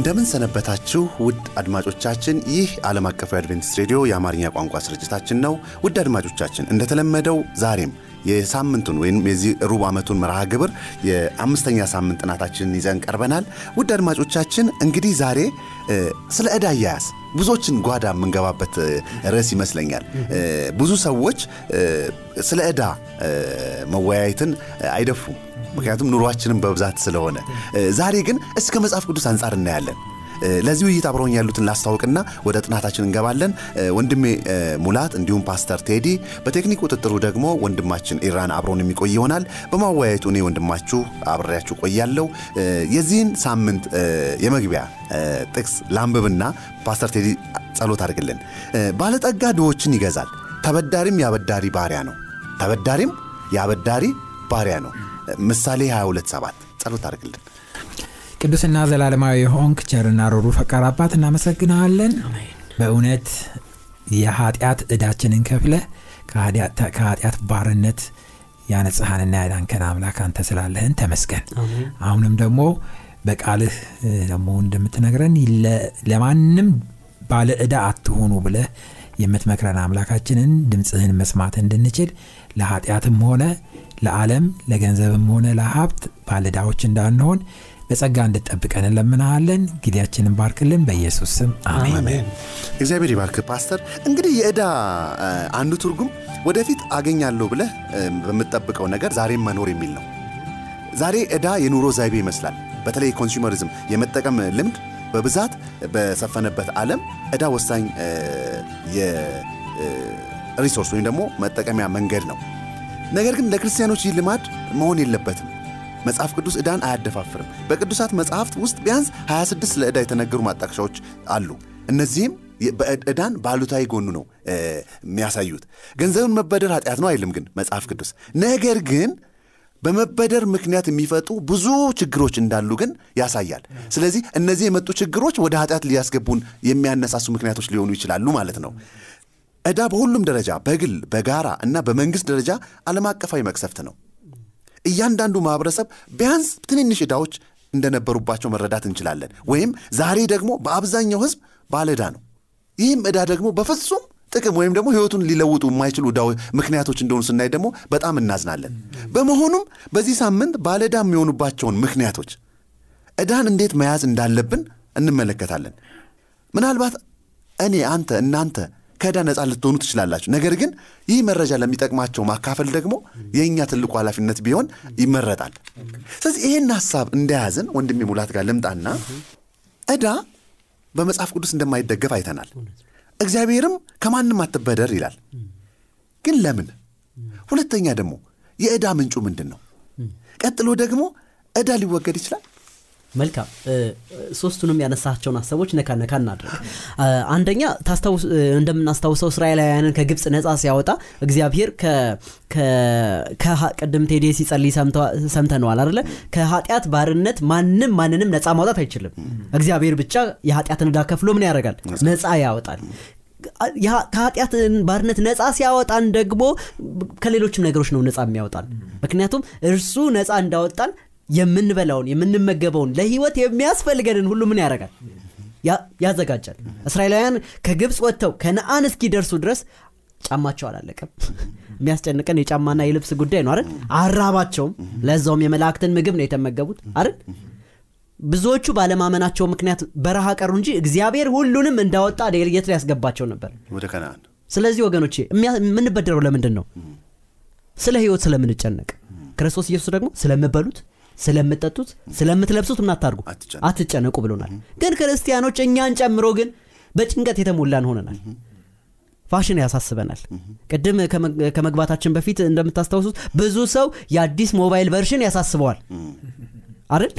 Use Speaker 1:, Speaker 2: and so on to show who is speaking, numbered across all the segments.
Speaker 1: እንደምን ሰነበታችሁ ውድ አድማጮቻችን። ይህ ዓለም አቀፉ የአድቬንቲስት ሬዲዮ የአማርኛ ቋንቋ ስርጭታችን ነው። ውድ አድማጮቻችን እንደተለመደው ዛሬም የሳምንቱን ወይም የዚህ ሩብ ዓመቱን መርሃ ግብር የአምስተኛ ሳምንት ጥናታችንን ይዘን ቀርበናል። ውድ አድማጮቻችን እንግዲህ ዛሬ ስለ ዕዳ አያያዝ ብዙዎችን ጓዳ የምንገባበት ርዕስ ይመስለኛል። ብዙ ሰዎች ስለ ዕዳ መወያየትን አይደፉም። ምክንያቱም ኑሯችንም በብዛት ስለሆነ፣ ዛሬ ግን እስከ መጽሐፍ ቅዱስ አንጻር እናያለን። ለዚህ ውይይት አብረውኝ ያሉትን ላስታውቅና ወደ ጥናታችን እንገባለን። ወንድሜ ሙላት እንዲሁም ፓስተር ቴዲ፣ በቴክኒክ ቁጥጥሩ ደግሞ ወንድማችን ኢራን አብሮን የሚቆይ ይሆናል። በማወያየቱ እኔ ወንድማችሁ አብሬያችሁ ቆያለሁ። የዚህን ሳምንት የመግቢያ ጥቅስ ላንብብና ፓስተር ቴዲ ጸሎት አድርግልን። ባለጠጋ ድሆችን ይገዛል፣ ተበዳሪም የአበዳሪ ባሪያ ነው። ተበዳሪም የአበዳሪ ባሪያ ነው። ምሳሌ 227 ጸሎት አድርግልን።
Speaker 2: ቅዱስና ዘላለማዊ የሆንክ ቸርና ሮሩ ፈቃር አባት እናመሰግናለን። በእውነት የኃጢአት ዕዳችንን ከፍለ ከኃጢአት ባርነት ያነጽሐንና ያዳንከን አምላክ አንተ ስላለህን ተመስገን። አሁንም ደግሞ በቃልህ ደግሞ እንደምትነግረን ለማንም ባለ ዕዳ አትሆኑ ብለህ የምትመክረን አምላካችንን ድምፅህን መስማት እንድንችል ለኃጢአትም ሆነ ለዓለም ለገንዘብም ሆነ ለሀብት ባለዕዳዎች እንዳንሆን በጸጋ እንድጠብቀን እንለምናሃለን። ጊዜያችንን ባርክልን፣ በኢየሱስ ስም አሜን።
Speaker 1: እግዚአብሔር ይባርክ። ፓስተር እንግዲህ የዕዳ አንዱ ትርጉም ወደፊት አገኛለሁ ብለህ በምትጠብቀው ነገር ዛሬም መኖር የሚል ነው። ዛሬ ዕዳ የኑሮ ዘይቤ ይመስላል። በተለይ ኮንሱመሪዝም የመጠቀም ልምድ በብዛት በሰፈነበት ዓለም ዕዳ ወሳኝ የሪሶርስ ወይም ደግሞ መጠቀሚያ መንገድ ነው። ነገር ግን ለክርስቲያኖች ይህ ልማድ መሆን የለበትም። መጽሐፍ ቅዱስ ዕዳን አያደፋፍርም። በቅዱሳት መጽሐፍት ውስጥ ቢያንስ 26 ስለ ዕዳ የተነገሩ ማጣቀሻዎች አሉ። እነዚህም ዕዳን በአሉታዊ ጎኑ ነው የሚያሳዩት። ገንዘብን መበደር ኃጢአት ነው አይልም ግን መጽሐፍ ቅዱስ። ነገር ግን በመበደር ምክንያት የሚፈጡ ብዙ ችግሮች እንዳሉ ግን ያሳያል። ስለዚህ እነዚህ የመጡ ችግሮች ወደ ኃጢአት ሊያስገቡን የሚያነሳሱ ምክንያቶች ሊሆኑ ይችላሉ ማለት ነው። ዕዳ በሁሉም ደረጃ በግል በጋራ እና በመንግሥት ደረጃ ዓለም አቀፋዊ መቅሰፍት ነው። እያንዳንዱ ማኅበረሰብ ቢያንስ ትንንሽ ዕዳዎች እንደነበሩባቸው መረዳት እንችላለን። ወይም ዛሬ ደግሞ በአብዛኛው ሕዝብ ባለ ነው። ይህም ዕዳ ደግሞ በፍጹም ጥቅም ወይም ደግሞ ሕይወቱን ሊለውጡ የማይችሉ ምክንያቶች እንደሆኑ ስናይ ደግሞ በጣም እናዝናለን። በመሆኑም በዚህ ሳምንት ባለ ዕዳ የሚሆኑባቸውን ምክንያቶች፣ ዕዳን እንዴት መያዝ እንዳለብን እንመለከታለን። ምናልባት እኔ፣ አንተ፣ እናንተ ከዕዳ ነፃ ልትሆኑ ትችላላችሁ። ነገር ግን ይህ መረጃ ለሚጠቅማቸው ማካፈል ደግሞ የእኛ ትልቁ ኃላፊነት ቢሆን ይመረጣል። ስለዚህ ይህን ሐሳብ እንደያዝን ወንድሜ ሙላት ጋር ልምጣና ዕዳ በመጽሐፍ ቅዱስ እንደማይደገፍ አይተናል። እግዚአብሔርም ከማንም አትበደር ይላል። ግን ለምን? ሁለተኛ ደግሞ የዕዳ ምንጩ ምንድን ነው? ቀጥሎ ደግሞ ዕዳ ሊወገድ ይችላል።
Speaker 3: መልካም ሶስቱንም ያነሳቸውን ሀሳቦች ነካ ነካ እናድርግ። አንደኛ እንደምናስታውሰው እስራኤላውያንን ከግብፅ ነፃ ሲያወጣ እግዚአብሔር ቅድም ቴዴ ሲጸልይ ሰምተነዋል አለ ከኃጢአት ባርነት ማንም ማንንም ነፃ ማውጣት አይችልም። እግዚአብሔር ብቻ የኃጢአትን ዕዳ ከፍሎ ምን ያደርጋል? ነፃ ያወጣል። ከኃጢአት ባርነት ነፃ ሲያወጣን ደግሞ ከሌሎችም ነገሮች ነው ነፃ የሚያወጣን። ምክንያቱም እርሱ ነፃ እንዳወጣን የምንበላውን የምንመገበውን ለህይወት የሚያስፈልገንን ሁሉ ምን ያደርጋል? ያዘጋጃል። እስራኤላውያን ከግብፅ ወጥተው ከነአን እስኪደርሱ ድረስ ጫማቸው አላለቀም። የሚያስጨንቀን የጫማና የልብስ ጉዳይ ነው አይደል? አራባቸውም። ለዛውም የመላእክትን ምግብ ነው የተመገቡት አይደል? ብዙዎቹ ባለማመናቸው ምክንያት በረሃ ቀሩ እንጂ እግዚአብሔር ሁሉንም እንዳወጣ የት ሊያስገባቸው ነበር?
Speaker 1: ወደ ከነአን።
Speaker 3: ስለዚህ ወገኖቼ የምንበደረው ለምንድን ነው? ስለ ህይወት ስለምንጨነቅ። ክርስቶስ ኢየሱስ ደግሞ ስለምበሉት ስለምጠጡት ስለምትለብሱት ምን አታርጉ አትጨነቁ። ብሎናል። ግን ክርስቲያኖች እኛን ጨምሮ ግን በጭንቀት የተሞላን ሆነናል። ፋሽን ያሳስበናል። ቅድም ከመግ- ከመግባታችን በፊት እንደምታስታውሱት ብዙ ሰው የአዲስ ሞባይል ቨርሽን ያሳስበዋል። አይደል?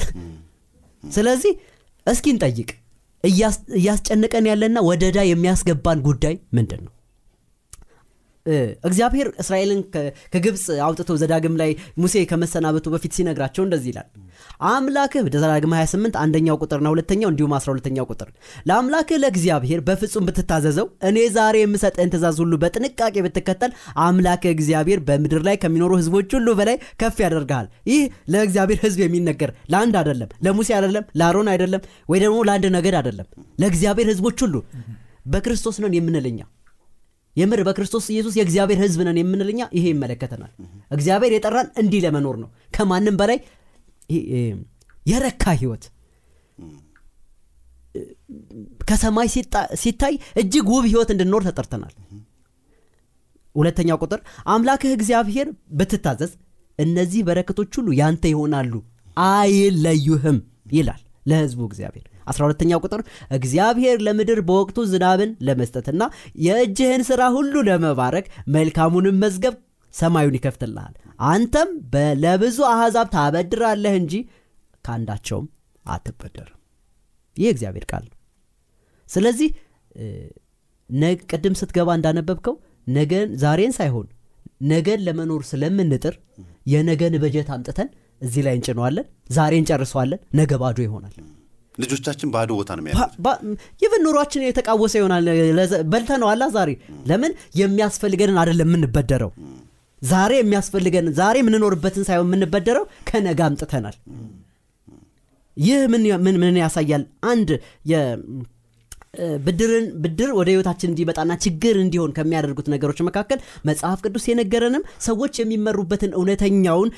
Speaker 3: ስለዚህ እስኪ እንጠይቅ። እያስ- እያስጨነቀን ያለና ወደ ዕዳ የሚያስገባን ጉዳይ ምንድን ነው እግዚአብሔር እስራኤልን ከግብፅ አውጥቶ ዘዳግም ላይ ሙሴ ከመሰናበቱ በፊት ሲነግራቸው እንደዚህ ይላል። አምላክህ ዘዳግም 28 አንደኛው ቁጥርና ሁለተኛው እንዲሁም 12ተኛው ቁጥር። ለአምላክህ ለእግዚአብሔር በፍጹም ብትታዘዘው እኔ ዛሬ የምሰጥህን ትእዛዝ ሁሉ በጥንቃቄ ብትከተል አምላክህ እግዚአብሔር በምድር ላይ ከሚኖሩ ህዝቦች ሁሉ በላይ ከፍ ያደርግሃል። ይህ ለእግዚአብሔር ህዝብ የሚነገር ለአንድ አይደለም ለሙሴ አይደለም ለአሮን አይደለም ወይ ደግሞ ለአንድ ነገድ አይደለም። ለእግዚአብሔር ህዝቦች ሁሉ በክርስቶስ ነን የምንልኛ የምር በክርስቶስ ኢየሱስ የእግዚአብሔር ህዝብ ነን የምንልኛ ይሄ ይመለከተናል። እግዚአብሔር የጠራን እንዲህ ለመኖር ነው። ከማንም በላይ የረካ ህይወት። ከሰማይ ሲታይ እጅግ ውብ ህይወት እንድንኖር ተጠርተናል። ሁለተኛው ቁጥር አምላክህ እግዚአብሔር ብትታዘዝ እነዚህ በረከቶች ሁሉ ያንተ ይሆናሉ አይለዩህም ይላል ለህዝቡ እግዚአብሔር 12ተኛው ቁጥር እግዚአብሔር ለምድር በወቅቱ ዝናብን ለመስጠትና የእጅህን ሥራ ሁሉ ለመባረክ መልካሙንም መዝገብ ሰማዩን ይከፍትልሃል። አንተም ለብዙ አሕዛብ ታበድራለህ እንጂ ከአንዳቸውም አትበደርም። ይህ እግዚአብሔር ቃል ነው። ስለዚህ ቅድም ስትገባ እንዳነበብከው ነገን ዛሬን ሳይሆን ነገን ለመኖር ስለምንጥር የነገን በጀት አምጥተን እዚህ ላይ እንጭነዋለን ዛሬ እንጨርሰዋለን ነገ ባዶ ይሆናል
Speaker 1: ልጆቻችን ባዶ ቦታ ነው
Speaker 3: ይብን ኑሯችን የተቃወሰ ይሆናል። ለዘ- በልተነዋላ ዛሬ ለምን የሚያስፈልገንን አይደለም የምንበደረው? ዛሬ የሚያስፈልገን ዛሬ የምንኖርበትን ሳይሆን የምንበደረው ከነገ አምጥተናል። ይህ ምን ምን ያሳያል? አንድ ብድርን ብድር ወደ ህይወታችን እንዲመጣና ችግር እንዲሆን ከሚያደርጉት ነገሮች መካከል መጽሐፍ ቅዱስ የነገረንም ሰዎች የሚመሩበትን እውነተኛውን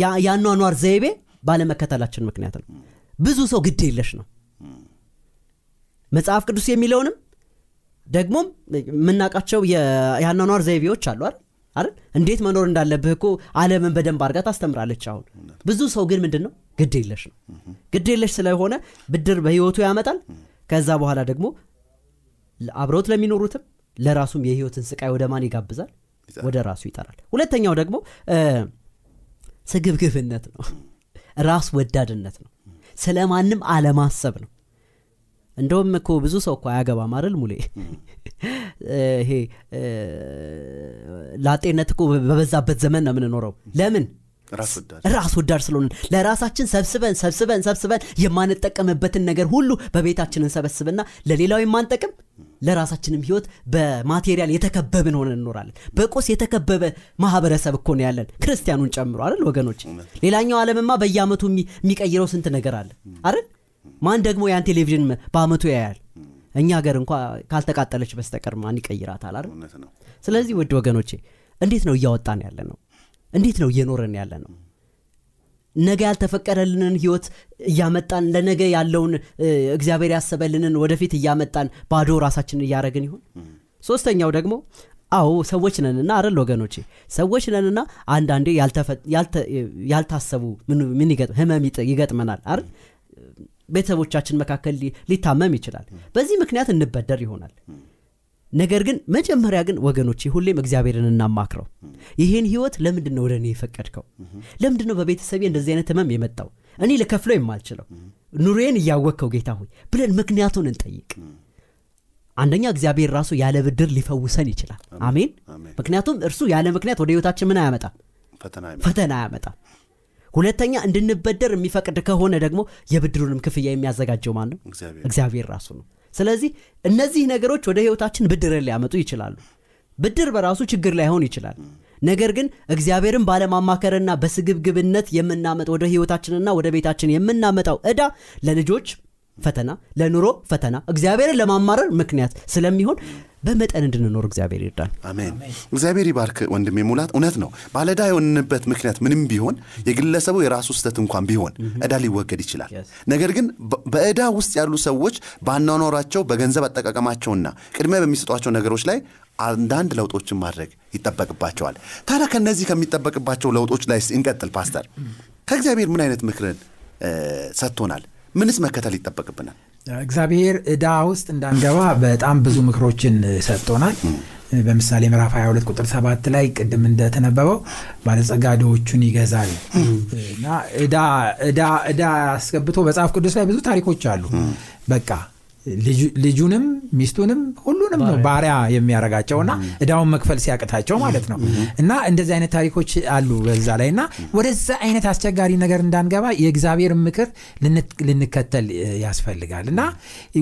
Speaker 3: የአኗኗር ዘይቤ ባለመከተላችን ምክንያት ነው ብዙ ሰው ግድ የለሽ ነው። መጽሐፍ ቅዱስ የሚለውንም ደግሞም የምናውቃቸው የአኗኗር ዘይቤዎች አሉ አይደል? አይደል? እንዴት መኖር እንዳለብህ እኮ አለምን በደንብ አድርጋ ታስተምራለች አሁን። ብዙ ሰው ግን ምንድን ነው ግድ የለሽ ነው። ግድ የለሽ ስለሆነ ብድር በህይወቱ ያመጣል። ከዛ በኋላ ደግሞ አብረውት ለሚኖሩትም ለራሱም የህይወትን ስቃይ ወደ ማን ይጋብዛል? ወደ ራሱ ይጠራል። ሁለተኛው ደግሞ ስግብግብነት ነው። ራስ ወዳድነት ነው ስለ ማንም አለማሰብ ነው። እንደውም እኮ ብዙ ሰው እኮ አያገባም አይደል ሙሌ? ይሄ ላጤነት እኮ በበዛበት ዘመን ነው የምንኖረው። ለምን?
Speaker 1: ራስ ወዳድ
Speaker 3: ስለሆነ። ለራሳችን ሰብስበን ሰብስበን ሰብስበን የማንጠቀምበትን ነገር ሁሉ በቤታችን እንሰበስብና ለሌላው የማንጠቅም ለራሳችንም ህይወት በማቴሪያል የተከበብን ሆነን እንኖራለን። በቁስ የተከበበ ማህበረሰብ እኮ ነው ያለን ክርስቲያኑን ጨምሮ አይደል ወገኖች? ሌላኛው ዓለምማ በየአመቱ የሚ- የሚቀይረው ስንት ነገር አለ አይደል? ማን ደግሞ ያን ቴሌቪዥን በአመቱ ያያል? እኛ ሀገር እንኳ ካልተቃጠለች በስተቀር ማን ይቀይራታል አይደል? ስለዚህ ውድ ወገኖቼ እንዴት ነው እያወጣን ያለ ነው እንዴት ነው እየኖረን ያለ ነው ነገ ያልተፈቀደልንን ህይወት እያመጣን ለነገ ያለውን እግዚአብሔር ያሰበልንን ወደፊት እያመጣን ባዶ ራሳችንን እያደረግን ይሆን ሶስተኛው ደግሞ አዎ ሰዎች ነንና አረል ወገኖቼ? ሰዎች ነንና አንዳንዴ ያልታሰቡ ምን- ህመም ይገጥመናል አይደል? ቤተሰቦቻችን መካከል ሊታመም ይችላል። በዚህ ምክንያት እንበደር ይሆናል ነገር ግን መጀመሪያ ግን ወገኖቼ ሁሌም እግዚአብሔርን እናማክረው። ይህን ህይወት ለምንድን ነው ወደ እኔ የፈቀድከው? ለምንድን ነው በቤተሰቤ እንደዚህ አይነት ህመም የመጣው? እኔ ልከፍለው የማልችለው? ኑሬን እያወቅከው ጌታ ሆይ ብለን ምክንያቱን እንጠይቅ። አንደኛ እግዚአብሔር ራሱ ያለ ብድር ሊፈውሰን ይችላል። አሜን ምክንያቱም እርሱ ያለ ምክንያት ወደ ህይወታችን ምን አያመጣም?
Speaker 1: ፈተና
Speaker 3: አያመጣም። ሁለተኛ እንድንበደር የሚፈቅድ ከሆነ ደግሞ የብድሩንም ክፍያ የሚያዘጋጀው ማን ነው?
Speaker 1: እግዚአብሔር
Speaker 3: ራሱ ነው ስለዚህ እነዚህ ነገሮች ወደ ህይወታችን ብድርን ሊያመጡ ይችላሉ። ብድር በራሱ ችግር ላይሆን ይችላል። ነገር ግን እግዚአብሔርን ባለማማከርና በስግብግብነት የምናመጥ ወደ ህይወታችንና ወደ ቤታችን የምናመጣው ዕዳ ለልጆች ፈተና ለኑሮ ፈተና እግዚአብሔርን ለማማረር ምክንያት ስለሚሆን በመጠን እንድንኖር እግዚአብሔር ይርዳል
Speaker 1: አሜን። እግዚአብሔር ይባርክ ወንድሜ ሙላት። እውነት ነው። ባለዳ የሆንንበት ምክንያት ምንም ቢሆን የግለሰቡ የራሱ ስህተት እንኳን ቢሆን እዳ ሊወገድ ይችላል. ነገር ግን በ- በዕዳ ውስጥ ያሉ ሰዎች በአኗኗራቸው በገንዘብ አጠቃቀማቸውና ቅድሚያ በሚሰጧቸው ነገሮች ላይ አንዳንድ ለውጦችን ማድረግ ይጠበቅባቸዋል። ታዲያ ከነዚህ ከሚጠበቅባቸው ለውጦች ላይ እንቀጥል ፓስተር። ከእግዚአብሔር ምን አይነት ምክርን ሰጥቶናል ምንስ መከተል ይጠበቅብናል?
Speaker 2: እግዚአብሔር ዕዳ ውስጥ እንዳንገባ በጣም ብዙ ምክሮችን ሰጥቶናል። በምሳሌ ምዕራፍ 22 ቁጥር 7 ላይ ቅድም እንደተነበበው ባለጸጋ ይገዛል። እና ዕዳ አስገብቶ መጽሐፍ ቅዱስ ላይ ብዙ ታሪኮች አሉ። በቃ ልጁንም ሚስቱንም ሁሉንም ነው ባሪያ የሚያረጋቸውና እዳውን መክፈል ሲያቅታቸው ማለት ነው። እና እንደዚህ አይነት ታሪኮች አሉ በዛ ላይ እና ወደዛ አይነት አስቸጋሪ ነገር እንዳንገባ የእግዚአብሔር ምክር ልንከተል ያስፈልጋል። እና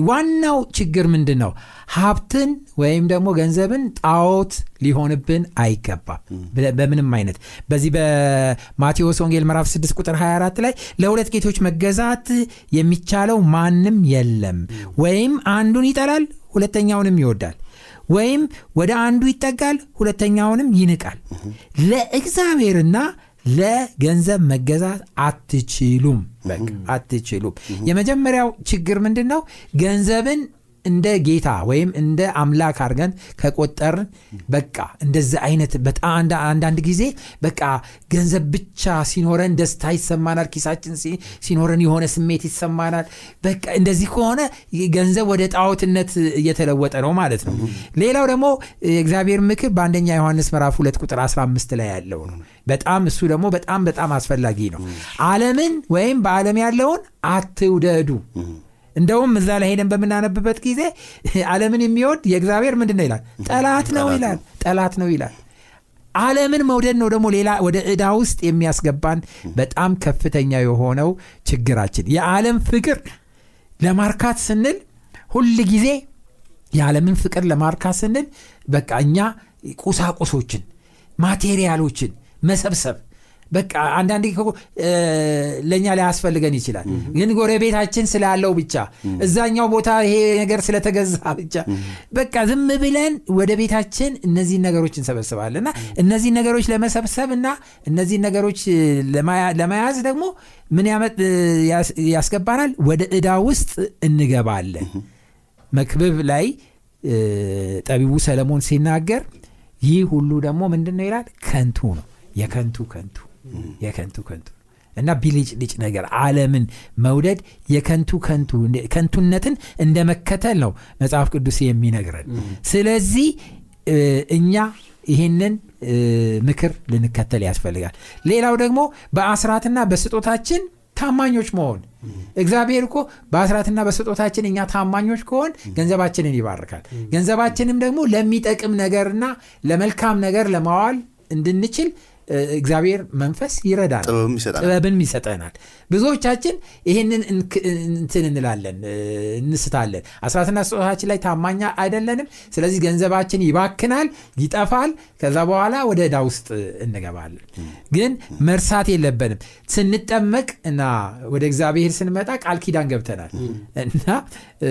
Speaker 2: ዋናው ችግር ምንድን ነው ሀብትን ወይም ደግሞ ገንዘብን ጣዖት ሊሆንብን አይገባም። በምንም አይነት። በዚህ በማቴዎስ ወንጌል ምዕራፍ 6 ቁጥር 24 ላይ ለሁለት ጌቶች መገዛት የሚቻለው ማንም የለም። ወይም አንዱን ይጠላል ሁለተኛውንም ይወዳል። ወይም ወደ አንዱ ይጠጋል ሁለተኛውንም ይንቃል። ለእግዚአብሔርና ለገንዘብ መገዛት አትችሉም። አትችሉም። የመጀመሪያው ችግር ምንድን ነው ገንዘብን እንደ ጌታ ወይም እንደ አምላክ አድርገን ከቆጠርን በቃ እንደዚህ አይነት በጣም አንዳንድ ጊዜ በቃ ገንዘብ ብቻ ሲኖረን ደስታ ይሰማናል ኪሳችን ሲኖረን የሆነ ስሜት ይሰማናል። በቃ እንደዚህ ከሆነ ገንዘብ ወደ ጣዖትነት እየተለወጠ ነው ማለት ነው። ሌላው ደግሞ የእግዚአብሔር ምክር በአንደኛ ዮሐንስ ምዕራፍ 2 ቁጥር 15 ላይ ያለው ነው። በጣም እሱ ደግሞ በጣም በጣም አስፈላጊ ነው። አለምን ወይም በዓለም ያለውን አትውደዱ እንደውም እዛ ላይ ሄደን በምናነብበት ጊዜ ዓለምን የሚወድ የእግዚአብሔር ምንድን ነው ይላል? ጠላት ነው ይላል ጠላት ነው ይላል። ዓለምን መውደድ ነው ደግሞ ሌላ ወደ ዕዳ ውስጥ የሚያስገባን በጣም ከፍተኛ የሆነው ችግራችን። የዓለም ፍቅር ለማርካት ስንል ሁል ጊዜ የዓለምን ፍቅር ለማርካት ስንል በቃ እኛ ቁሳቁሶችን ማቴሪያሎችን መሰብሰብ በቃ አንዳንድ ለእኛ ሊያስፈልገን ይችላል። ግን ጎረቤታችን ስላለው ብቻ እዛኛው ቦታ ይሄ ነገር ስለተገዛ ብቻ በቃ ዝም ብለን ወደ ቤታችን እነዚህን ነገሮች እንሰበስባለን። እና እነዚህን ነገሮች ለመሰብሰብ እና እነዚህን ነገሮች ለመያዝ ደግሞ ምን ያስገባናል? ወደ ዕዳ ውስጥ እንገባለን። መክብብ ላይ ጠቢቡ ሰለሞን ሲናገር ይህ ሁሉ ደግሞ ምንድን ነው ይላል? ከንቱ ነው። የከንቱ ከንቱ የከንቱ ከንቱ እና ቢልጭልጭ ነገር አለምን መውደድ የከንቱ ከንቱ ከንቱነትን እንደ መከተል ነው መጽሐፍ ቅዱስ የሚነግረን። ስለዚህ እኛ ይህንን ምክር ልንከተል ያስፈልጋል። ሌላው ደግሞ በአስራትና በስጦታችን ታማኞች መሆን። እግዚአብሔር እኮ በአስራትና በስጦታችን እኛ ታማኞች ከሆን ገንዘባችንን ይባርካል። ገንዘባችንም ደግሞ ለሚጠቅም ነገርና ለመልካም ነገር ለማዋል እንድንችል እግዚአብሔር መንፈስ ይረዳል ጥበብን ይሰጠናል። ብዙዎቻችን ይህንን እንትን እንላለን እንስታለን። አስራትና ስጦታችን ላይ ታማኛ አይደለንም። ስለዚህ ገንዘባችን ይባክናል ይጠፋል። ከዛ በኋላ ወደ ዕዳ ውስጥ እንገባለን። ግን መርሳት የለብንም። ስንጠመቅ እና ወደ እግዚአብሔር ስንመጣ ቃል ኪዳን ገብተናል። እና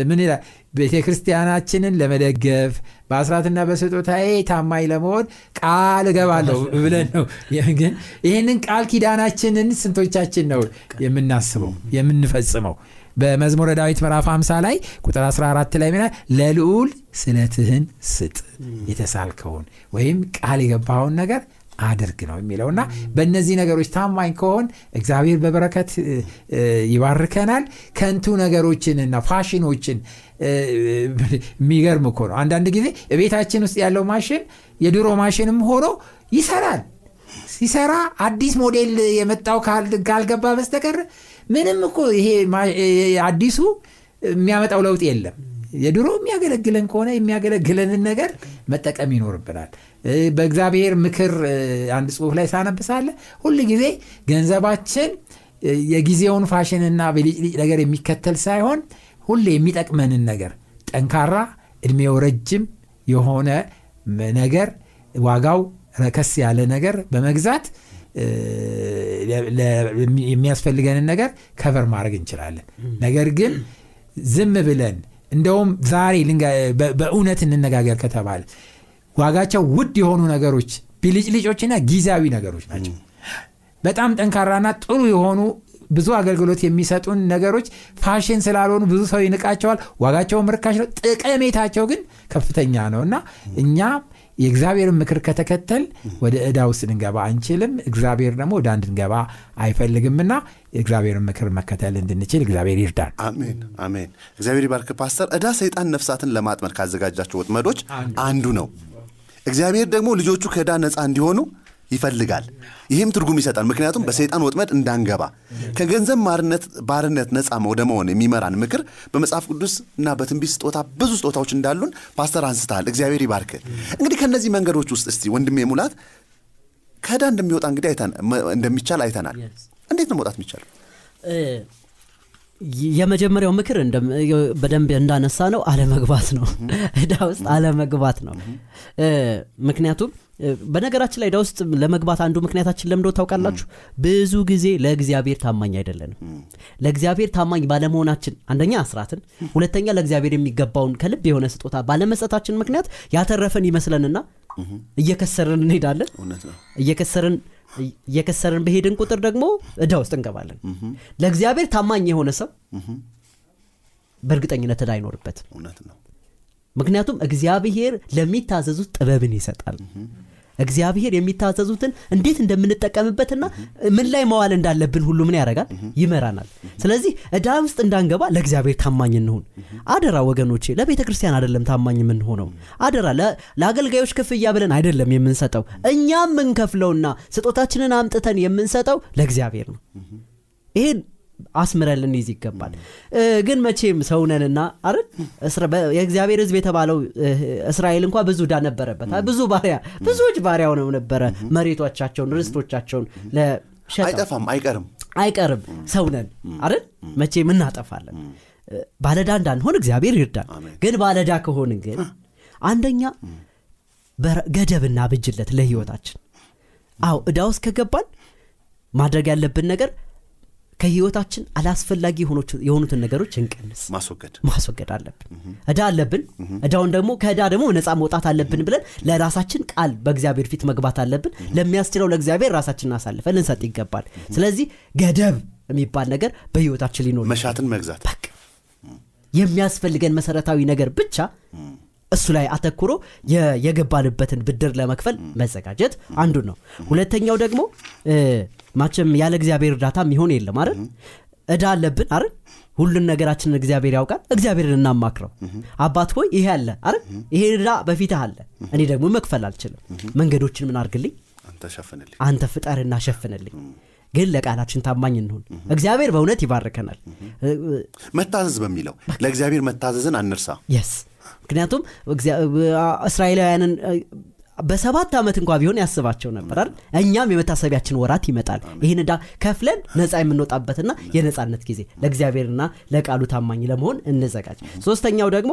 Speaker 2: ምን ይላል ቤተ ክርስቲያናችንን ለመደገፍ በአስራትና በስጦታዬ ታማኝ ለመሆን ቃል እገባለሁ ብለን ነው። ግን ይህንን ቃል ኪዳናችንን ስንቶቻችን ነው የምናስበው የምንፈጽመው? በመዝሙረ ዳዊት ምዕራፍ 50 ላይ ቁጥር 14 ላይ ሚላል ለልዑል ስለትህን ስጥ የተሳልከውን ወይም ቃል የገባውን ነገር አድርግ ነው የሚለው እና በእነዚህ ነገሮች ታማኝ ከሆን እግዚአብሔር በበረከት ይባርከናል። ከንቱ ነገሮችንና ፋሽኖችን የሚገርም እኮ ነው። አንዳንድ ጊዜ ቤታችን ውስጥ ያለው ማሽን የድሮ ማሽንም ሆኖ ይሰራል። ሲሰራ አዲስ ሞዴል የመጣው ካልገባ በስተቀር ምንም እኮ ይሄ አዲሱ የሚያመጣው ለውጥ የለም የድሮ የሚያገለግለን ከሆነ የሚያገለግለንን ነገር መጠቀም ይኖርብናል። በእግዚአብሔር ምክር አንድ ጽሁፍ ላይ ሳነብሳለ ሁል ጊዜ ገንዘባችን የጊዜውን ፋሽንና በሊጭሊጭ ነገር የሚከተል ሳይሆን ሁሌ የሚጠቅመንን ነገር ጠንካራ እድሜው ረጅም የሆነ ነገር ዋጋው ረከስ ያለ ነገር በመግዛት የሚያስፈልገንን ነገር ከቨር ማድረግ እንችላለን። ነገር ግን ዝም ብለን እንደውም ዛሬ በእውነት እንነጋገር ከተባለ ዋጋቸው ውድ የሆኑ ነገሮች ቢልጭልጮችና ጊዜያዊ ነገሮች ናቸው። በጣም ጠንካራና ጥሩ የሆኑ ብዙ አገልግሎት የሚሰጡን ነገሮች ፋሽን ስላልሆኑ ብዙ ሰው ይንቃቸዋል። ዋጋቸውም ርካሽ ነው። ጥቅሜታቸው ግን ከፍተኛ ነው እና እኛ የእግዚአብሔርን ምክር ከተከተል ወደ ዕዳ ውስጥ ልንገባ አንችልም። እግዚአብሔር ደግሞ ወደ አንድ እንገባ አይፈልግምና የእግዚአብሔርን ምክር መከተል እንድንችል እግዚአብሔር ይርዳን።
Speaker 1: አሜን አሜን። እግዚአብሔር ይባርክ ፓስተር። ዕዳ ሰይጣን ነፍሳትን ለማጥመድ ካዘጋጃቸው ወጥመዶች አንዱ ነው። እግዚአብሔር ደግሞ ልጆቹ ከዕዳ ነፃ እንዲሆኑ ይፈልጋል። ይህም ትርጉም ይሰጣል። ምክንያቱም በሰይጣን ወጥመድ እንዳንገባ ከገንዘብ ማርነት ባርነት ነፃ ወደ መሆን የሚመራን ምክር በመጽሐፍ ቅዱስ እና በትንቢት ስጦታ ብዙ ስጦታዎች እንዳሉን ፓስተር አንስተሃል። እግዚአብሔር ይባርክ። እንግዲህ ከእነዚህ መንገዶች ውስጥ እስቲ ወንድሜ ሙላት ከዕዳ እንደሚወጣ እንግዲህ እንደሚቻል አይተናል። እንዴት ነው መውጣት የሚቻለው
Speaker 3: የመጀመሪያው ምክር በደንብ እንዳነሳ ነው። አለመግባት ነው ዕዳ ውስጥ አለመግባት ነው። ምክንያቱም በነገራችን ላይ ዕዳ ውስጥ ለመግባት አንዱ ምክንያታችን ለምዶ ታውቃላችሁ? ብዙ ጊዜ ለእግዚአብሔር ታማኝ አይደለንም። ለእግዚአብሔር ታማኝ ባለመሆናችን አንደኛ አስራትን ሁለተኛ ለእግዚአብሔር የሚገባውን ከልብ የሆነ ስጦታ ባለመስጠታችን ምክንያት ያተረፈን ይመስለንና እየከሰርን እንሄዳለን። እየከሰርን እየከሰርን በሄድን ቁጥር ደግሞ ዕዳ ውስጥ እንገባለን። ለእግዚአብሔር ታማኝ የሆነ ሰው በእርግጠኝነት ዕዳ አይኖርበትም።
Speaker 1: እውነት ነው።
Speaker 3: ምክንያቱም እግዚአብሔር ለሚታዘዙት ጥበብን ይሰጣል እግዚአብሔር የሚታዘዙትን እንዴት እንደምንጠቀምበትና ምን ላይ መዋል እንዳለብን ሁሉ ምን ያደርጋል? ይመራናል። ስለዚህ ዕዳ ውስጥ እንዳንገባ ለእግዚአብሔር ታማኝ እንሁን። አደራ ወገኖቼ ለቤተ ክርስቲያን አይደለም ታማኝ የምንሆነው። አደራ ለአገልጋዮች ክፍያ ብለን አይደለም የምንሰጠው። እኛ የምንከፍለውና ስጦታችንን አምጥተን የምንሰጠው ለእግዚአብሔር ነው። ይሄን አስምረን ልንይዝ ይገባል። ግን መቼም ሰውነንና አይደል? የእግዚአብሔር ህዝብ የተባለው እስራኤል እንኳ ብዙ ዕዳ ነበረበት። ብዙ ባሪያ ብዙዎች ባሪያ ሆነው ነበረ መሬቶቻቸውን ርስቶቻቸውን
Speaker 1: አይጠፋም አይቀርም።
Speaker 3: አይቀርም። ሰውነን አይደል? መቼም እናጠፋለን። ባለዳ እንዳንሆን እግዚአብሔር ይርዳል ግን ባለዳ ከሆንን ግን አንደኛ ገደብና ብጅለት ለህይወታችን። አው ዕዳ ውስጥ ከገባን ማድረግ ያለብን ነገር ከህይወታችን አላስፈላጊ የሆኑትን ነገሮች እንቀንስ።
Speaker 1: ማስወገድ።
Speaker 3: ማስወገድ አለብን። እዳ አለብን። እዳውን ደግሞ ከእዳ ደግሞ ነፃ መውጣት አለብን ብለን ለራሳችን ቃል በእግዚአብሔር ፊት መግባት አለብን። ለሚያስችለው ለእግዚአብሔር ራሳችንን አሳልፈን ልንሰጥ ይገባል። ስለዚህ ገደብ የሚባል ነገር በህይወታችን ሊኖር
Speaker 1: መሻትን መግዛት።
Speaker 3: የሚያስፈልገን መሰረታዊ ነገር ብቻ እሱ ላይ አተኩሮ የገባንበትን ብድር ለመክፈል መዘጋጀት አንዱ ነው። ሁለተኛው ደግሞ ማቸም ያለ እግዚአብሔር እርዳታ የሚሆን የለም አይደል? እዳ አለብን አይደል? ሁሉን ነገራችንን እግዚአብሔር ያውቃል። እግዚአብሔርን እናማክረው። አባት ሆይ ይሄ አለ አይደል? ይሄ እዳ በፊትህ አለ። እኔ ደግሞ መክፈል አልችልም። መንገዶችን ምን አርግልኝ
Speaker 1: አንተ
Speaker 3: ፍጠርና ሸፍንልኝ። ግን ለቃላችን ታማኝ እንሁን። እግዚአብሔር በእውነት ይባርከናል።
Speaker 1: መታዘዝ በሚለው ለእግዚአብሔር መታዘዝን አንርሳ።
Speaker 3: የስ ምክንያቱም እስራኤላውያንን በሰባት ዓመት እንኳ ቢሆን ያስባቸው ነበር አይደል? እኛም የመታሰቢያችን ወራት ይመጣል። ይህን ዕዳ ከፍለን ነፃ የምንወጣበትና የነፃነት ጊዜ ለእግዚአብሔርና ለቃሉ ታማኝ ለመሆን እንዘጋጅ። ሶስተኛው ደግሞ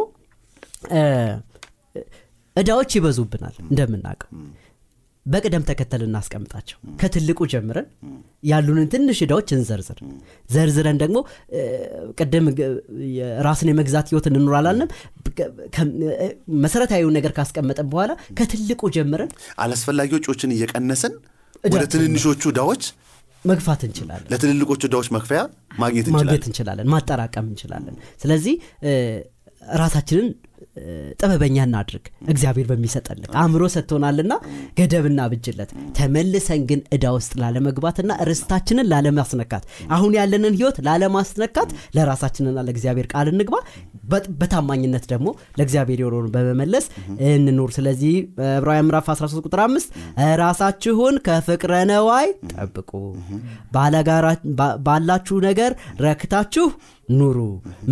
Speaker 3: እ፣ ዕዳዎች ይበዙብናል። እንደምናውቀው በቅደም ተከተል እናስቀምጣቸው። ከትልቁ ጀምረን ያሉንን ትንሽ ዕዳዎች እንዘርዝር። ዘርዝረን ደግሞ ቅድም ራስን የመግዛት ህይወት እንኑር አላልንም መሰረታዊውን ነገር ካስቀመጠን በኋላ ከትልቁ ጀምረን
Speaker 1: አላስፈላጊ ወጪዎችን እየቀነስን ወደ ትንንሾቹ ዕዳዎች
Speaker 3: መግፋት እንችላለን።
Speaker 1: ለትልልቆቹ ዕዳዎች መክፈያ ማግኘት እንችላለን።
Speaker 3: ማጠራቀም እንችላለን። ስለዚህ ራሳችንን ጥበበኛ እናድርግ። እግዚአብሔር በሚሰጠን ልክ አእምሮ ሰጥቶናልና ገደብና ብጅለት ተመልሰን ግን ዕዳ ውስጥ ላለመግባትና ርስታችንን ላለማስነካት አሁን ያለንን ህይወት ላለማስነካት ለራሳችንና ለእግዚአብሔር ቃል እንግባ። በታማኝነት ደግሞ ለእግዚአብሔር የሆነውን በመመለስ እንኑር። ስለዚህ ዕብራውያን ምዕራፍ 13 ቁጥር 5 ራሳችሁን ከፍቅረ ነዋይ ጠብቁ። ባላችሁ ነገር ረክታችሁ ኑሩ።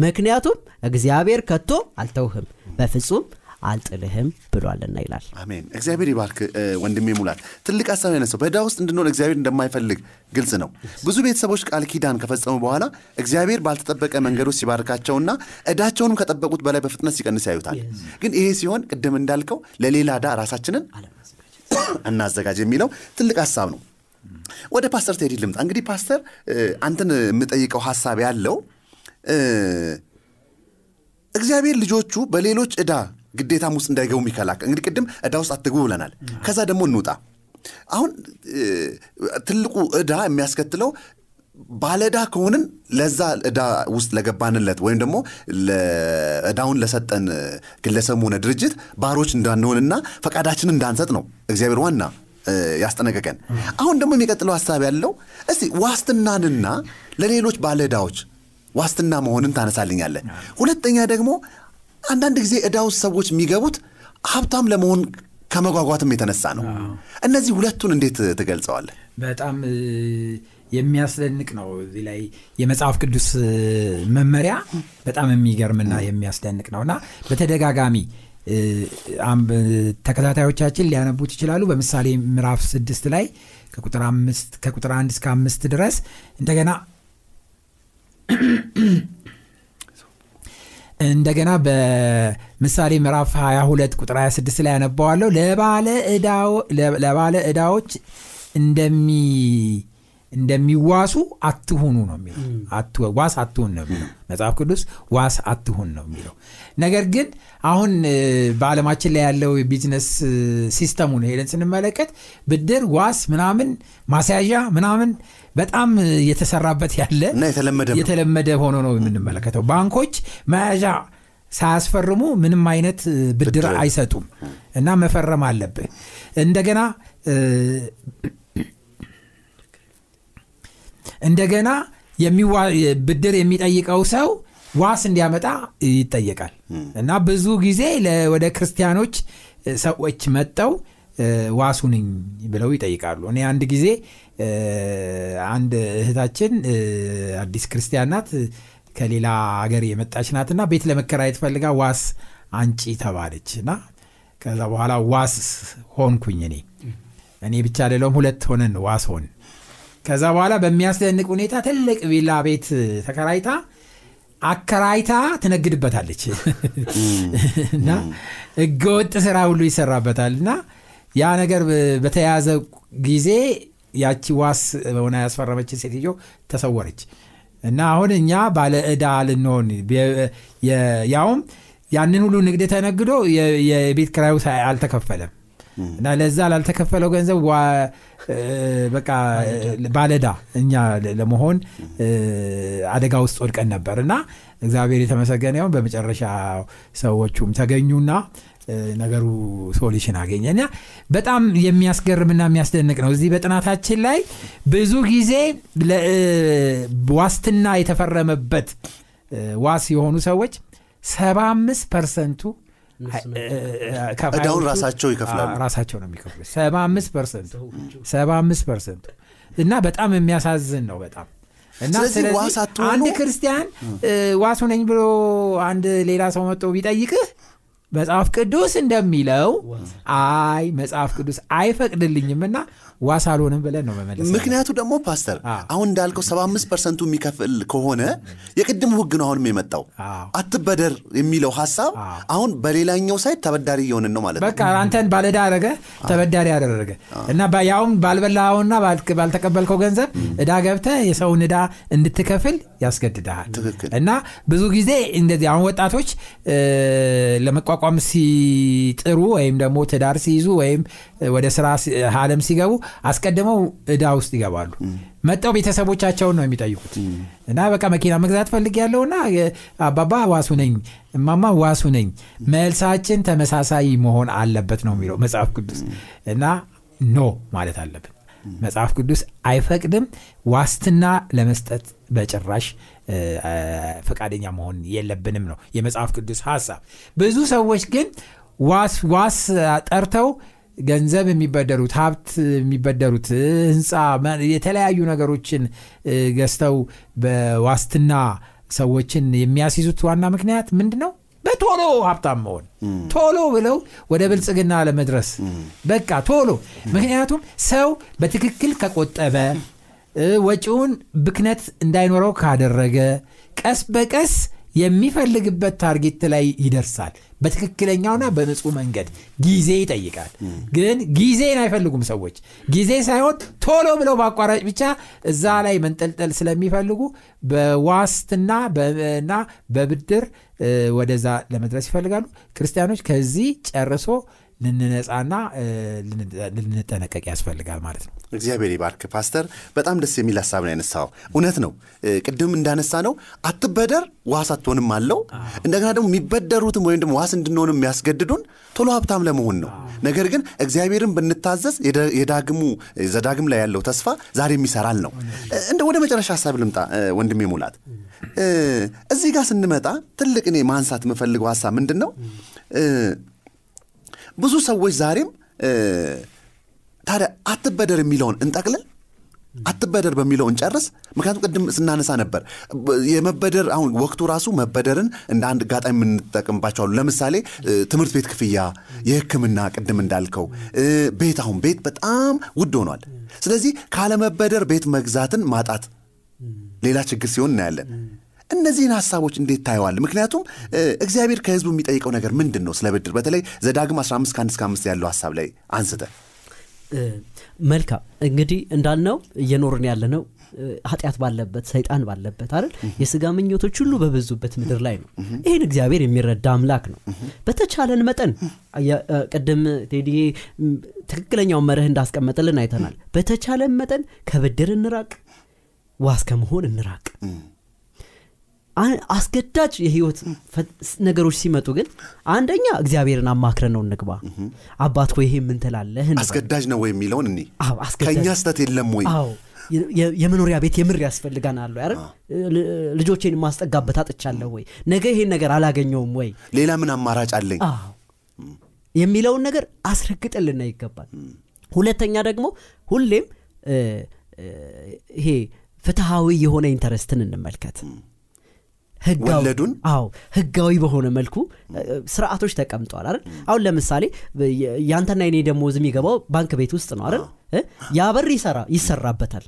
Speaker 3: ምክንያቱም እግዚአብሔር ከቶ አልተውህም በፍጹም አልጥልህም ብሏልና ይላል።
Speaker 1: አሜን። እግዚአብሔር ይባርክ ወንድሜ ሙላት። ትልቅ ሀሳብ ያነሳው። በዕዳ ውስጥ እንድንሆን እግዚአብሔር እንደማይፈልግ ግልጽ ነው። ብዙ ቤተሰቦች ቃል ኪዳን ከፈጸሙ በኋላ እግዚአብሔር ባልተጠበቀ መንገዶች ሲባርካቸውና ዕዳቸውንም ከጠበቁት በላይ በፍጥነት ሲቀንስ ያዩታል። ግን ይሄ ሲሆን ቅድም እንዳልከው ለሌላ ዕዳ ራሳችንን እናዘጋጅ የሚለው ትልቅ ሀሳብ ነው። ወደ ፓስተር ቴዲ ልምጣ። እንግዲህ ፓስተር አንተን የምጠይቀው ሀሳብ ያለው እግዚአብሔር ልጆቹ በሌሎች ዕዳ ግዴታም ውስጥ እንዳይገቡ የሚከላከል እንግዲህ ቅድም ዕዳ ውስጥ አትግቡ ብለናል። ከዛ ደግሞ እንውጣ። አሁን ትልቁ ዕዳ የሚያስከትለው ባለዕዳ ከሆንን ለዛ ዕዳ ውስጥ ለገባንለት ወይም ደግሞ ዕዳውን ለሰጠን ግለሰብ ሆነ ድርጅት ባሮች እንዳንሆንና ፈቃዳችንን እንዳንሰጥ ነው እግዚአብሔር ዋና ያስጠነቀቀን። አሁን ደግሞ የሚቀጥለው ሀሳብ ያለው እስቲ ዋስትናንና ለሌሎች ባለዕዳዎች ዋስትና መሆንን ታነሳልኛለን። ሁለተኛ ደግሞ አንዳንድ ጊዜ ዕዳ ውስጥ ሰዎች የሚገቡት ሀብታም ለመሆን ከመጓጓትም የተነሳ ነው። እነዚህ ሁለቱን እንዴት ትገልጸዋለህ?
Speaker 2: በጣም የሚያስደንቅ ነው። እዚህ ላይ የመጽሐፍ ቅዱስ መመሪያ በጣም የሚገርምና የሚያስደንቅ ነው እና በተደጋጋሚ ተከታታዮቻችን ሊያነቡት ይችላሉ። በምሳሌ ምዕራፍ ስድስት ላይ ከቁጥር አንድ እስከ አምስት ድረስ እንደገና እንደገና በምሳሌ ምዕራፍ 22 ቁጥር 26 ላይ አነበዋለሁ ለባለ ዕዳዎች እንደሚ እንደሚዋሱ አትሁኑ ነው የሚለው። ዋስ አትሁን ነው የሚለው። መጽሐፍ ቅዱስ ዋስ አትሁን ነው የሚለው። ነገር ግን አሁን በዓለማችን ላይ ያለው የ business system ኡን ሄደን ስንመለከት ብድር ዋስ ምናምን ማስያዣ ምናምን በጣም እየተሰራበት ያለ
Speaker 1: የተለመደ
Speaker 2: ሆኖ ነው የምንመለከተው። ባንኮች መያዣ ሳያስፈርሙ ምንም አይነት ብድር አይሰጡም። እና መፈረም አለብህ። እንደገና እንደገና ብድር የሚጠይቀው ሰው ዋስ እንዲያመጣ ይጠየቃል። እና ብዙ ጊዜ ወደ ክርስቲያኖች ሰዎች መጠው ዋሱ ነኝ ብለው ይጠይቃሉ። እኔ አንድ ጊዜ አንድ እህታችን አዲስ ክርስቲያን ናት ከሌላ ሀገር የመጣች ናትና ቤት ለመከራየት ፈልጋ ዋስ አንጪ ተባለች። እና ከዛ በኋላ ዋስ ሆንኩኝ እኔ። እኔ ብቻ ሌለውም ሁለት ሆነን ዋስ ሆን ከዛ በኋላ በሚያስደንቅ ሁኔታ ትልቅ ቪላ ቤት ተከራይታ አከራይታ ትነግድበታለች። እና ህገወጥ ስራ ሁሉ ይሰራበታል። እና ያ ነገር በተያያዘ ጊዜ ያቺ ዋስ ሆና ያስፈረመችን ሴትዮ ተሰወረች። እና አሁን እኛ ባለ ዕዳ ልንሆን ያውም ያንን ሁሉ ንግድ ተነግዶ የቤት ክራዩ አልተከፈለም እና ለዛ ላልተከፈለው ገንዘብ በቃ ባለዳ እኛ ለመሆን አደጋ ውስጥ ወድቀን ነበር። እና እግዚአብሔር የተመሰገነ ይሁን። በመጨረሻ ሰዎቹም ተገኙና ነገሩ solution አገኘ። በጣም የሚያስገርምና የሚያስደንቅ ነው። እዚህ በጥናታችን ላይ ብዙ ጊዜ ዋስትና የተፈረመበት ዋስ የሆኑ ሰዎች 75 percent ኡ
Speaker 1: ዕዳውን ራሳቸው ይከፍላሉ።
Speaker 2: ራሳቸው ነው የሚከፍሉ 75 percent ኡ 75 percent ኡ እና በጣም የሚያሳዝን ነው በጣም እና
Speaker 1: ስለዚህ ዋስ አትሆኑ
Speaker 2: አንድ ክርስቲያን ዋስ ሁነኝ ብሎ አንድ ሌላ ሰው መጥቶ ቢጠይቅህ መጽሐፍ ቅዱስ እንደሚለው አይ መጽሐፍ ቅዱስ አይፈቅድልኝም እና ዋስ አልሆንም ብለን ነው መመለስ
Speaker 1: ምክንያቱ ደግሞ ፓስተር አሁን እንዳልከው 75 percent ኡ የሚከፍል ከሆነ የቅድሙ ህግ ነው አሁንም የመጣው። አትበደር የሚለው ሀሳብ አሁን በሌላኛው side ተበዳሪ እየሆንን ነው ማለት ነው።
Speaker 2: በቃ አንተን ባለዕዳ አረገ ተበዳሪ አደረገ። እና ያውም ባልበላውና ባልተቀበልከው ገንዘብ እዳ ገብተ የሰውን እዳ እንድትከፍል ያስገድድሃል። እና ብዙ ጊዜ እንደዚህ አሁን ወጣቶች ለመቋቋም ሲጥሩ ወይም ደግሞ ትዳር ሲይዙ ወይም ወደ ስራ አለም ሲገቡ አስቀድመው እዳ ውስጥ ይገባሉ። መጠው ቤተሰቦቻቸውን ነው የሚጠይቁት። እና በቃ መኪና መግዛት ፈልግ ያለውና አባባ ዋሱ ነኝ እማማ ዋስ ሁነኝ መልሳችን ተመሳሳይ መሆን አለበት ነው የሚለው መጽሐፍ ቅዱስ። እና no ማለት አለብን መጽሐፍ ቅዱስ አይፈቅድም። ዋስትና ለመስጠት በጭራሽ ፈቃደኛ መሆን የለብንም ነው የመጽሐፍ ቅዱስ ሀሳብ። ብዙ ሰዎች ግን ዋስ ዋስ ጠርተው ገንዘብ የሚበደሩት ሀብት የሚበደሩት ህንፃ የተለያዩ ነገሮችን ገዝተው በዋስትና ሰዎችን የሚያስይዙት ዋና ምክንያት ምንድ ነው በቶሎ ሀብታም መሆን ቶሎ ብለው ወደ ብልጽግና ለመድረስ። በቃ ቶሎ። ምክንያቱም ሰው በትክክል ከቆጠበ ወጪውን ብክነት እንዳይኖረው ካደረገ ቀስ በቀስ የሚፈልግበት target ላይ ይደርሳል። በትክክለኛውና በንጹህ መንገድ ጊዜ ይጠይቃል። ግን ጊዜን አይፈልጉም ሰዎች። ጊዜ ሳይሆን ቶሎ ብለው በአቋራጭ ብቻ እዛ ላይ መንጠልጠል ስለሚፈልጉ በዋስትና እና በብድር ወደዛ ለመድረስ ይፈልጋሉ። ክርስቲያኖች ከዚህ ጨርሶ ልንነጻና ልንጠነቀቅ ያስፈልጋል ማለት ነው
Speaker 1: እግዚአብሔር ይባርክ ፓስተር። በጣም ደስ የሚል ሀሳብ ነው ያነሳው። እውነት ነው። ቅድም እንዳነሳ ነው አትበደር ዋስ አትሆንም አለው። እንደገና ደግሞ የሚበደሩትም ወይም ደግሞ ዋስ እንድንሆንም የሚያስገድዱን ቶሎ ሀብታም ለመሆን ነው። ነገር ግን እግዚአብሔርን ብንታዘዝ የዳግሙ ዘዳግም ላይ ያለው ተስፋ ዛሬም ይሰራል ነው። እንደ ወደ መጨረሻ ሀሳብ ልምጣ ወንድሜ ሙላት። እዚህ ጋር ስንመጣ ትልቅ እኔ ማንሳት የምፈልገው ሀሳብ ምንድን ነው? ብዙ ሰዎች ዛሬም ታዲያ አትበደር የሚለውን እንጠቅልል አትበደር በሚለው እንጨርስ። ምክንያቱም ቅድም ስናነሳ ነበር የመበደር አሁን ወቅቱ ራሱ መበደርን እንደ አንድ ጋጣሚ የምንጠቀምባቸው ለምሳሌ ትምህርት ቤት ክፍያ፣ የሕክምና ቅድም እንዳልከው ቤት አሁን ቤት በጣም ውድ ሆኗል። ስለዚህ ካለመበደር ቤት መግዛትን ማጣት ሌላ ችግር ሲሆን እናያለን። እነዚህን ሀሳቦች እንዴት ታየዋል? ምክንያቱም እግዚአብሔር ከህዝቡ የሚጠይቀው ነገር ምንድን ነው? ስለ ብድር? በተለይ ዘዳግም 15 ከአንድ እስከ አምስት ያለው ሀሳብ ላይ አንስተ
Speaker 3: መልካም። እንግዲህ እንዳልነው እየኖርን ያለነው እ፣ ኃጢአት ባለበት ሰይጣን ባለበት አይደል? የስጋ ምኞቶች ሁሉ በበዙበት ምድር ላይ ነው። ይህን እግዚአብሔር የሚረዳ አምላክ ነው። በተቻለን መጠን ቅድም ቴዲ ትክክለኛውን መርህ እንዳስቀመጠልን አይተናል። በተቻለን መጠን ከብድር እንራቅ ዋስ ከመሆን እንራቅ አስገዳጅ የህይወት ነገሮች ሲመጡ ግን አንደኛ እግዚአብሔርን አማክረን ነው እንግባ። አባት ሆይ ይሄ ምን ትላለህ? እንበል።
Speaker 1: አስገዳጅ ነው ወይ የሚለውን
Speaker 3: አስገዳጅ
Speaker 1: ከእኛ ስተት የለም ወይ?
Speaker 3: የመኖሪያ ቤት የምር ወይ? አይደል ል- ልጆቼን ማስጠጋበት አጥቻለሁ ወይ? ነገ ይሄን ነገር አላገኘውም ወይ?
Speaker 1: ሌላ ምን አማራጭ አለኝ?
Speaker 3: የሚለውን ነገር አስረግጠን ይገባል። ሁለተኛ ደግሞ ሁሌም ይሄ ፍትሐዊ የሆነ interest ን እንመልከት
Speaker 1: ወለዱን?
Speaker 3: አዎ ህጋዊ በሆነ መልኩ ስርዓቶች ተቀምጠዋል አይደል? አሁን ለምሳሌ ያንተና የኔ ደሞዝ የሚገባው ባንክ ቤት ውስጥ ነው አይደል? ያ በር ይሰራ ይሰራበታል።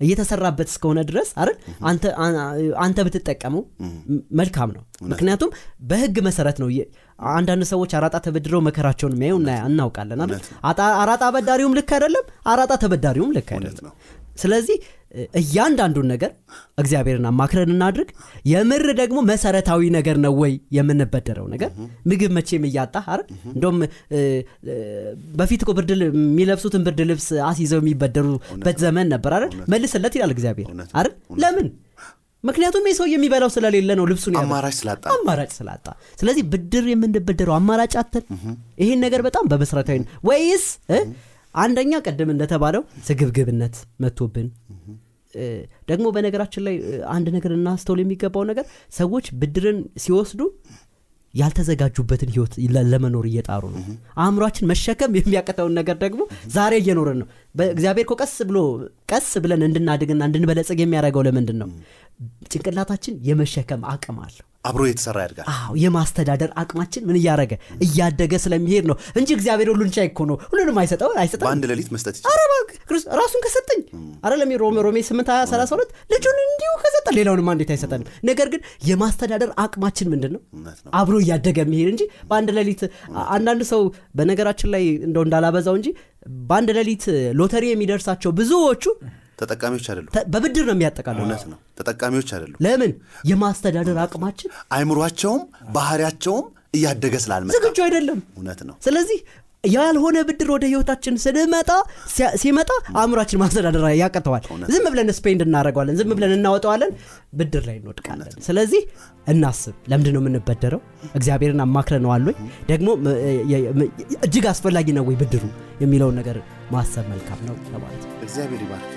Speaker 3: እየተሰራበት እስከሆነ ድረስ አይደል? አንተ ብትጠቀመው መልካም ነው። ምክንያቱም በህግ መሰረት ነው አንዳንድ ሰዎች አራጣ ተበድረው መከራቸውን የሚያዩ እና- እናውቃለን አይደል? አራጣ አበዳሪውም ልክ አይደለም አራጣ ተበዳሪውም ልክ አይደለም። ስለዚህ እያንዳንዱን ነገር እግዚአብሔርን አማክረን እናድርግ። የምር ደግሞ መሰረታዊ ነገር ነው ወይ የምንበደረው ነገር? ምግብ መቼም እያጣ አይደል? እንደውም እ፣ እ፣ በፊት እኮ ብርድ የሚለብሱትን ብርድ ልብስ አስይዘው የሚበደሩበት ዘመን ነበር አይደል? መልስለት ይላል እግዚአብሔር አይደል? ለምን? ምክንያቱም ይህ ሰው የሚበላው ስለሌለ ነው ልብሱን
Speaker 1: አማራጭ ስላጣ
Speaker 3: አማራጭ ስላጣ። ስለዚህ ብድር የምንበደረው አማራጭ አተን ይህን ነገር በጣም በመሰረታዊ ወይስ አንደኛ ቀደም እንደተባለው ስግብግብነት መጥቶብን። እ፣ ደግሞ በነገራችን ላይ አንድ ነገር እናስተውል የሚገባው ነገር ሰዎች ብድርን ሲወስዱ ያልተዘጋጁበትን ህይወት ለመኖር እየጣሩ ነው። አእምሯችን መሸከም የሚያቀተውን ነገር ደግሞ ዛሬ እየኖርን ነው። በእግዚአብሔር እኮ ቀስ ብሎ ቀስ ብለን እንድናድግና እንድንበለጸግ የሚያደርገው ለምንድን ነው? ጭንቅላታችን የመሸከም አቅም አለው
Speaker 1: አብሮ የተሰራ ያድጋል።
Speaker 3: አዎ የማስተዳደር አቅማችን ምን እያደረገ እያደገ ስለሚሄድ ነው እንጂ እግዚአብሔር ሁሉን ቻይ እኮ ነው። ሁሉንም አይሰጠው አይሰጠም?
Speaker 1: በአንድ ሌሊት መስጠት ይችላል።
Speaker 3: ራሱን ከሰጠኝ። አረለም ሮሜ ሮሜ 8 20 32 ልጁን እንዲሁ ከሰጠ ሌላውንማ እንዴት አይሰጠንም። ነገር ግን የማስተዳደር አቅማችን ምንድን ነው። አብሮ እያደገ የሚሄድ እንጂ በአንድ ሌሊት አንዳንድ ሰው በነገራችን ላይ እንደው እንዳላበዛው እንጂ በአንድ ሌሊት ሎተሪ የሚደርሳቸው ብዙዎቹ
Speaker 1: ተጠቃሚዎች አይደሉም።
Speaker 3: በብድር ነው የሚያጠቃልሉ
Speaker 1: እውነት ነው። ተጠቃሚዎች አይደሉም።
Speaker 3: ለምን? የማስተዳደር አቅማችን
Speaker 1: አይምሯቸውም ባህሪያቸውም እያደገ ስላልመጣ።
Speaker 3: ዝግጁ አይደለም።
Speaker 1: እውነት ነው።
Speaker 3: ስለዚህ ያልሆነ ብድር ወደ ህይወታችን ስንመጣ ሲመጣ አእምሯችን ማስተዳደር ያቀተዋል። ዝም ብለን ስፔንድ እናደረገዋለን ዝም ብለን እናወጠዋለን ብድር ላይ እንወድቃለን። ስለዚህ እናስብ። ለምንድን ነው የምንበደረው? እግዚአብሔርን አማክረነዋል ወይ ደግሞ ም- የ- የ- እጅግ አስፈላጊ ነው ወይ ብድሩ? የሚለውን ነገር ማሰብ መልካም ነው ለማለት ነው።
Speaker 1: እግዚአብሔር ይባርክ